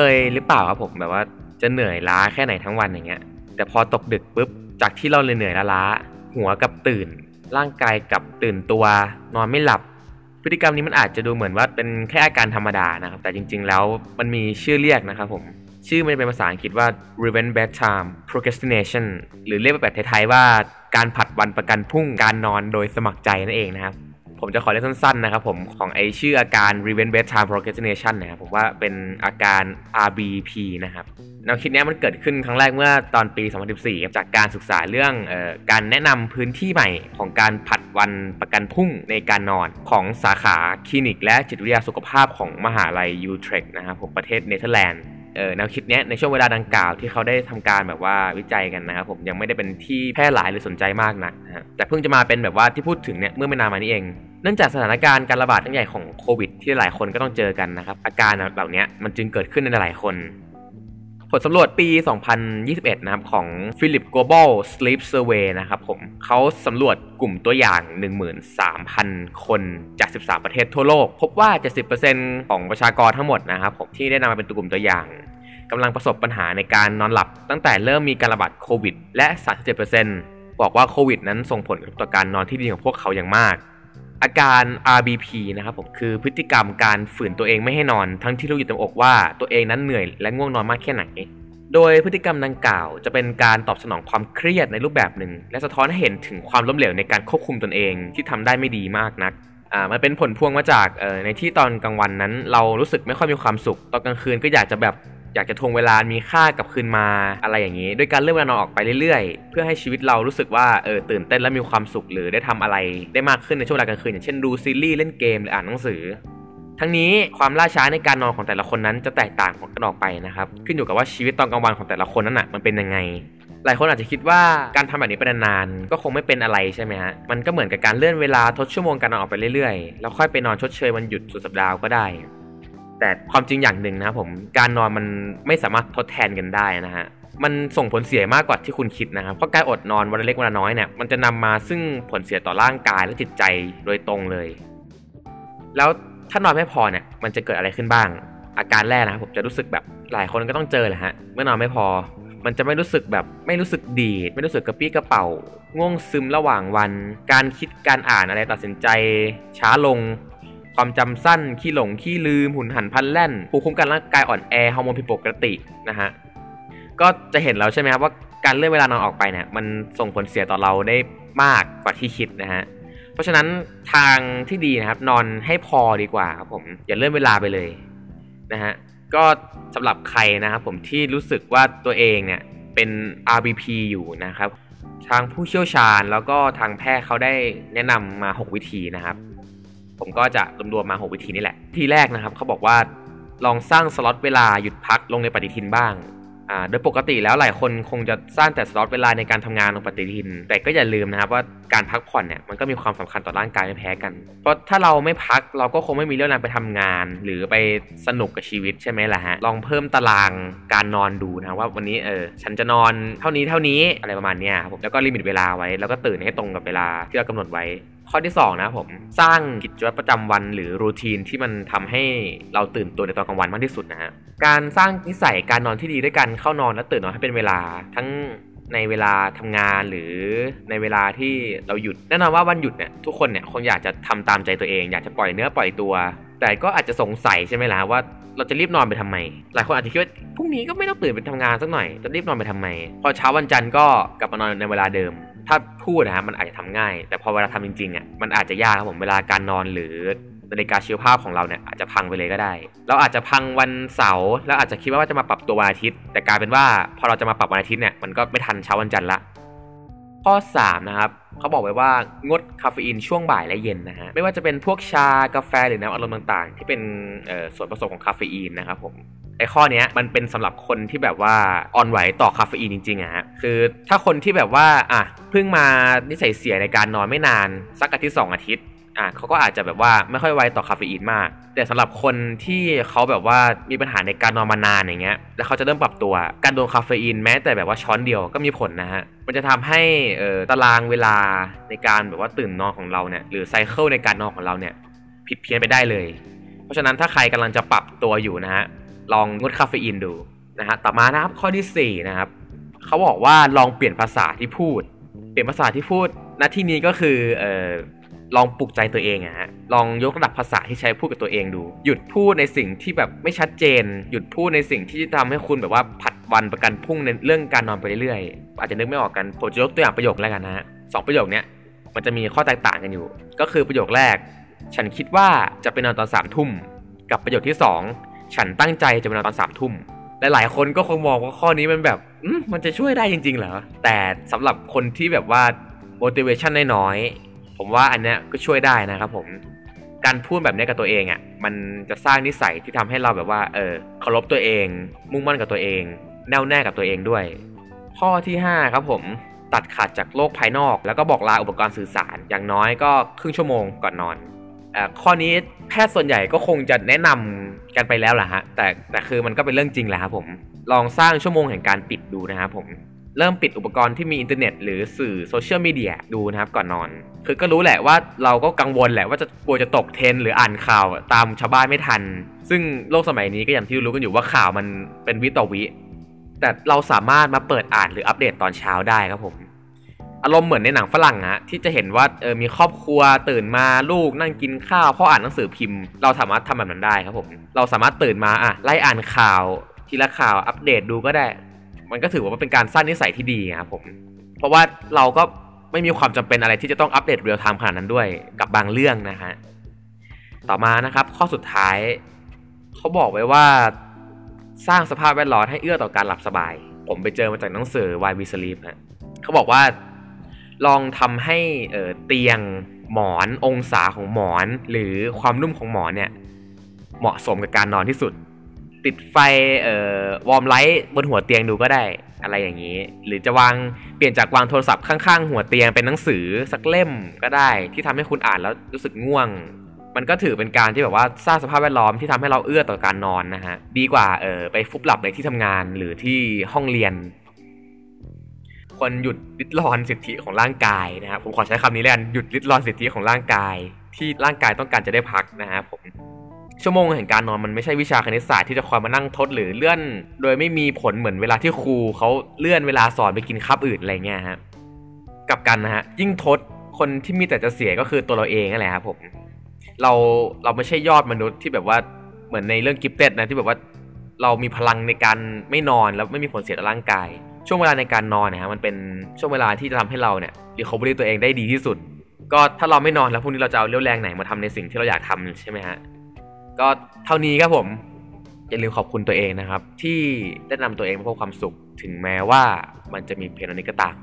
เคยหรือเปล่าครับผมแบบว่าจะเหนื่อยล้าแค่ไหนทั้งวันอย่างเงี้ย แต่พอตกดึกปุ๊บจากที่เราเลยเหนื่อยล้าหัวกับตื่น ร่างกายกับตื่นตัวนอนไม่หลับ พฤติกรรมนี้มันอาจจะดูเหมือนว่าเป็นแค่อาการธรรมดานะครับ แต่จริง ๆ แล้วมันมีชื่อเรียกนะครับผมชื่อมันเป็นภาษาอังกฤษว่า revenge bedtime procrastination หรือเรียกแบบไทยๆว่าการผัดวันประกันพรุ่งการนอนโดยสมัครใจนั่นเองนะครับ ผมจะขอเรียกสั้นๆนะครับผมของไอชื่ออาการ revenge bedtime procrastination นะครับผมว่าเป็นอาการ RBP นะครับแนวคิดนี้มันเกิดขึ้นครั้งแรกเมื่อตอนปี 2014 จากการศึกษาเรื่องออการแนะนำพื้นที่ใหม่ของการผัดวันประกันพรุ่งในการนอนของสาขาคลินิกและจิตวิทยาสุขภาพของมหาลัยยูเทรคนะครับผมประเทศเนเธอร์แลนด์แนวคิดนี้ในช่วงเวลาดังกล่าวที่เขาได้ทำการแบบว่าวิจัยกันนะครับผมยังไม่ได้เป็นที่แพร่หลายหรือสนใจมากนักนะแต่เพิ่งจะมาเป็นแบบว่าที่พูดถึงเนี่ยเมื่อไม่นานมานี้เอง เนื่องจากสถานการณ์การระบาดใหญ่ของโควิด ที่หลายคนก็ต้องเจอกันนะครับ อาการเหล่านี้มันจึงเกิดขึ้นในหลายคน ผลสำรวจปี 2021 นะครับ ของ Philip Global Sleep Survey นะครับผมเขาสำรวจกลุ่มตัวอย่าง 13,000 คนจาก 13 ประเทศทั่วโลก พบว่า 70%ของประชากรทั้งหมดนะครับผมที่ได้นำมาเป็นตัวกลุ่มตัวอย่างกำลังประสบปัญหาในการนอนหลับ ตั้งแต่เริ่มมีการระบาดโควิด และ 37%บอกว่าโควิด นั้นส่งผลต่อการนอนที่ดีของพวกเขาอย่างมาก อาการ RBP นะครับผมคือพฤติกรรมการฝืนตัวเองไม่ให้นอน ทั้งที่รู้อยู่เต็มอกว่าตัวเองนั้นเหนื่อยและง่วงนอนมากแค่ไหน โดยพฤติกรรมดังกล่าว จะเป็นการตอบสนองความเครียดในรูปแบบหนึ่ง และสะท้อนให้เห็นถึงความล้มเหลวในการควบคุมตนเองที่ทำได้ไม่ดีมากนักอ่ามันเป็นผลพวงมาจากเอ่อในที่ตอนกลางวันนั้น เรารู้สึกไม่ค่อยมีความสุข ตอนกลางคืนก็อยากจะแบบ อยากจะทวงเวลามีค่ากลับคืนมาอะไรอย่างนี้ ด้วยการเลื่อนเวลานอนออกไปเรื่อยๆ เพื่อให้ชีวิตเรารู้สึกว่าเออตื่นเต้นและมีความสุขหรือได้ทำอะไรได้มากขึ้นในช่วงเวลากลางคืนอย่างเช่นดูซีรีส์เล่นเกมหรืออ่านหนังสือ ทั้งนี้ความล่าช้าในการนอนของแต่ละคนนั้นจะแตกต่างกันออกไปนะครับขึ้นอยู่กับว่าชีวิตตอนกลางวันของแต่ละคนนั้นอะมันเป็นยังไงหลายคนอาจจะคิดว่าการทำแบบนี้ไปนานๆก็คงไม่เป็นอะไรใช่ไหมฮะ มันก็เหมือนกับการเลื่อนเวลาทดชั่วโมงการนอนออกไปเรื่อยๆ แล้วค่อยไปนอนชดเชยวันหยุดสุดสัปดาห์ก็ได้ แต่ความจริงอย่างหนึ่งนะผมการนอนมันไม่สามารถทดแทนกันได้นะฮะมันส่งผลเสียมากกว่าที่คุณคิดนะครับเพราะการอดนอนวันเล็กวันน้อยเนี่ยมันจะนำมาซึ่งผลเสียต่อร่างกายและจิตใจโดยตรงเลย แล้วถ้านอนไม่พอเนี่ยมันจะเกิดอะไรขึ้นบ้าง อาการแรกนะผมจะรู้สึกแบบหลายคนก็ต้องเจอแหละฮะเมื่อนอนไม่พอ มันจะไม่รู้สึกแบบไม่รู้สึกดี ไม่รู้สึกกระปี้กระเป๋า ง่วงซึมระหว่างวัน การคิดการอ่านอะไรตัดสินใจ ช้าลง ความจำสั้น ขี้หลง ขี้ลืม หุ่นหันพันแล่น ภูมิคุ้มกันร่างกายอ่อนแอ ฮอร์โมนผิดปกตินะฮะ ก็จะเห็นแล้วใช่ไหมครับว่าการเลื่อนเวลานอนออกไปเนี่ยมันส่งผลเสียต่อเราได้มากกว่าที่คิดนะฮะ เพราะฉะนั้นทางที่ดีนะครับนอนให้พอดีกว่าครับผมอย่าเลื่อนเวลาไปเลยนะฮะ ก็สำหรับใครนะครับผมที่รู้สึกว่าตัวเองเนี่ยเป็น RBP อยู่นะครับ ทางผู้เชี่ยวชาญแล้วก็ทางแพทย์เขาได้แนะนำมา 6 วิธีนะครับ ผมก็จะรวมๆมา 6 วิธีนี่แหละ ทีแรกนะครับเขาบอกว่าลองสร้างสล็อตเวลาหยุดพักลงในปฏิทินบ้างอ่าโดยปกติแล้วหลายคนคงจะสร้างแต่สล็อตเวลาในการทำงานลงปฏิทิน แต่ก็อย่าลืมนะครับว่าการพักผ่อนเนี่ยมันก็มีความสำคัญต่อร่างกายไม่แพ้กัน เพราะถ้าเราไม่พักเราก็คงไม่มีเรื่องนั้นไปทำงาน หรือไปสนุกกับชีวิตใช่ไหมล่ะฮะ ลองเพิ่มตารางการนอนดูนะว่าวันนี้เออฉันจะนอนเท่านี้เท่านี้อะไรประมาณนี้ครับผมแล้วก็ limit เวลาไว้ แล้วก็ตื่นให้ตรงกับเวลาที่เรากำหนดไว้ ข้อที่ 2 นะผมสร้างกิจวัตรประจำวัน หรือ routine ที่มันทำให้เราตื่นตัวในตอนกลางวันมากที่สุดนะฮะการสร้างนิสัยการนอนที่ดีด้วยกันเข้านอนและตื่นนอนให้เป็นเวลาทั้งในเวลาทำงานหรือในเวลาที่เราหยุดแน่นอนว่าวันหยุดเนี่ยทุกคนเนี่ยคงอยากจะทำตามใจตัวเอง อยากจะปล่อยเนื้อปล่อยตัว แต่ก็อาจจะสงสัยใช่ไหมล่ะว่าเราจะรีบนอนไปทำไม หลายคนอาจจะคิดว่าพรุ่งนี้ก็ไม่ต้องตื่นไปทำงานสักหน่อยจะรีบนอนไปทำไม พอเช้าวันจันทร์ก็กลับมานอนในเวลาเดิม ถ้าพูดนะครับมันอาจจะทำง่าย แต่พอเวลาทำจริงๆอะมันอาจจะยากครับผมเวลาการนอนหรือนาฬิกาชีวภาพของเราเนี่ยอาจจะพังไปเลยก็ได้ เราอาจจะพังวันเสาร์แล้วอาจจะคิดว่าจะมาปรับตัววันอาทิตย์ แต่กลายเป็นว่าพอเราจะมาปรับวันอาทิตย์เนี่ยมันก็ไม่ทันเช้าวันจันทร์ละข้อ3นะครับเขาบอกไว้ว่างดคาเฟอีนช่วงบ่ายและเย็นนะฮะไม่ว่าจะเป็นพวกชากาแฟหรือน้ำอัดลมต่างๆ ที่เป็นส่วนผสมของคาเฟอีนนะครับผม ไอ้ข้อนี้มันเป็นสำหรับคนที่แบบว่าอ่อนไหวต่อคาเฟอีนจริงๆอะฮะคือถ้าคนที่แบบว่าอะเพิ่งมานิสัยเสียในการนอนไม่นาน สักอาทิตย์สองอาทิตย์อะเขาก็อาจจะแบบว่าไม่ค่อยไวต่อคาเฟอีนมาก แต่สำหรับคนที่เขาแบบว่ามีปัญหาในการนอนมานานอย่างเงี้ย แล้วเขาจะเริ่มปรับตัว การโดนคาเฟอีนแม้แต่แบบว่าช้อนเดียวก็มีผลนะฮะ มันจะทำให้เอ่อตารางเวลาในการแบบว่าตื่นนอนของเราเนี่ย หรือไซเคิลในการนอนของเราเนี่ย ผิดเพี้ยนไปได้เลย เพราะฉะนั้นถ้าใครกำลังจะปรับตัวอยู่นะฮะ ลองงดคาเฟอีนดูนะฮะต่อมานะครับข้อที่4นะครับเขาบอกว่าลองเปลี่ยนภาษาที่พูด เปลี่ยนภาษาที่พูดณที่นี้ก็คือเอ่อลองปลุกใจตัวเองอะฮะลองยกระดับภาษาที่ใช้พูดกับตัวเองดู หยุดพูดในสิ่งที่แบบไม่ชัดเจน หยุดพูดในสิ่งที่ทำให้คุณแบบว่าผัดวันประกันพรุ่งในเรื่องการนอนไปเรื่อยๆอาจจะนึกไม่ออกกันผมจะยกตัวอย่างประโยคแล้วกันนะฮะสองประโยคเนี้ยมันจะมีข้อแตกต่างกันอยู่ ก็คือประโยคแรก ฉันคิดว่าจะไปนอนตอนสามทุ่มกับประโยคที่สอง ฉันตั้งใจจะไปนอนตอนสามทุ่มหลายๆคนก็คงมองว่าข้อนี้มันแบบมันจะช่วยได้จริง ๆ เหรอ แต่สำหรับคนที่แบบว่า motivation น้อยๆ ผมว่าอันเนี้ยก็ช่วยได้นะครับผม การพูดแบบนี้กับตัวเองอะ่ะ มันจะสร้างนิสัยที่ทำให้เราแบบว่า เออเคารพตัวเอง มุ่งมั่นกับตัวเอง แน่วแน่กับตัวเองด้วย ข้อที่ 5 ครับผม ตัดขาดจากโลกภายนอก แล้วก็บอกลาอุปกรณ์สื่อสาร อย่างน้อยก็ครึ่งชั่วโมงก่อนนอนอข้อนี้แพทย์ส่วนใหญ่ก็คงจะแนะนำ กันไปแล้วแหละฮะ แต่แต่คือมันก็เป็นเรื่องจริงแหละครับผม ลองสร้างชั่วโมงแห่งการปิดดูนะครับผม เริ่มปิดอุปกรณ์ที่มีอินเทอร์เน็ต หรือสื่อโซเชียลมีเดียดูนะครับก่อนนอน คือก็รู้แหละว่าเราก็กังวลแหละว่าจะกลัวจะตกเทรนหรืออ่านข่าวตามชาวบ้านไม่ทัน ซึ่งโลกสมัยนี้ก็อย่างที่รู้กันอยู่ว่าข่าวมันเป็นวิต่อวิ แต่เราสามารถมาเปิดอ่านหรืออัปเดตตอนเช้าได้ครับผม อารมณ์เหมือนในหนังฝรั่งฮะที่จะเห็นว่าเออมีครอบครัวตื่นมาลูกนั่งกินข้าวพ่ออ่านหนังสือพิมพ์ เราสามารถทำแบบนั้นได้ครับผม เราสามารถตื่นมาอะไล่อ่านข่าว ทีละข่าวอัปเดตดูก็ได้ มันก็ถือว่าเป็นการสร้างนิสัยที่ดีครับผม เพราะว่าเราก็ไม่มีความจำเป็นอะไรที่จะต้องอัปเดตเรียลไทม์ขนาดนั้นด้วยกับบางเรื่องนะฮะต่อมานะครับ ข้อสุดท้าย เขาบอกไว้ว่าสร้างสภาพแวดล้อมให้เอื้อต่อการหลับสบาย ผมไปเจอมาจากหนังสือ Why We Sleep ฮะเขาบอกว่า ลองทำให้เตียงหมอนองศาของหมอน หรือความนุ่มของหมอนเนี่ยเหมาะสมกับการนอนที่สุด ติดไฟเอ่อ warm light บนหัวเตียงดูก็ได้อะไรอย่างนี้ หรือจะวางเปลี่ยนจากวางโทรศัพท์ข้างๆ หัวเตียงเป็นหนังสือสักเล่มก็ได้ ที่ทำให้คุณอ่านแล้วรู้สึกง่วง มันก็ถือเป็นการที่แบบว่าสร้างสภาพแวดล้อมที่ทำให้เราเอื้อต่อการนอนนะฮะดีกว่าเออไปฟุบหลับในที่ทำงานหรือที่ห้องเรียน ควรหยุดริดรอนสิทธิของร่างกายนะครับผมขอใช้คำนี้แล้วกันหยุดริดรอนสิทธิของร่างกาย ที่ร่างกายต้องการจะได้พักนะฮะผมชั่วโมงแห่งการนอนมันไม่ใช่วิชาคณิตศาสตร์ที่จะคอยมานั่งทดหรือเลื่อน โดยไม่มีผลเหมือนเวลาที่ครูเขาเลื่อนเวลาสอนไปกินคาบอื่นอะไรเงี้ยฮะกลับกันนะฮะยิ่งทดคนที่มีแต่จะเสียก็คือตัวเราเองนั่นแหละครับผมเราเราไม่ใช่ยอดมนุษย์ที่แบบว่าเหมือนในเรื่องกิฟเต็ดนะที่แบบว่าเรามีพลังในการไม่นอนแล้วไม่มีผลเสียต่อร่างกาย ช่วงเวลาในการนอนเนี่ยฮะมันเป็นช่วงเวลาที่จะทำให้เราเนี่ย recovery ตัวเองได้ดีที่สุด ก็ถ้าเราไม่นอนแล้วพรุ่งนี้เราจะเอาเรี่ยวแรงไหนมาทำในสิ่งที่เราอยากทำใช่ไหมฮะก็เท่านี้ครับผมอย่าลืมขอบคุณตัวเองนะครับ ที่ได้นำตัวเองมาพบความสุข ถึงแม้ว่ามันจะมีเพียงนี้ก็ตาม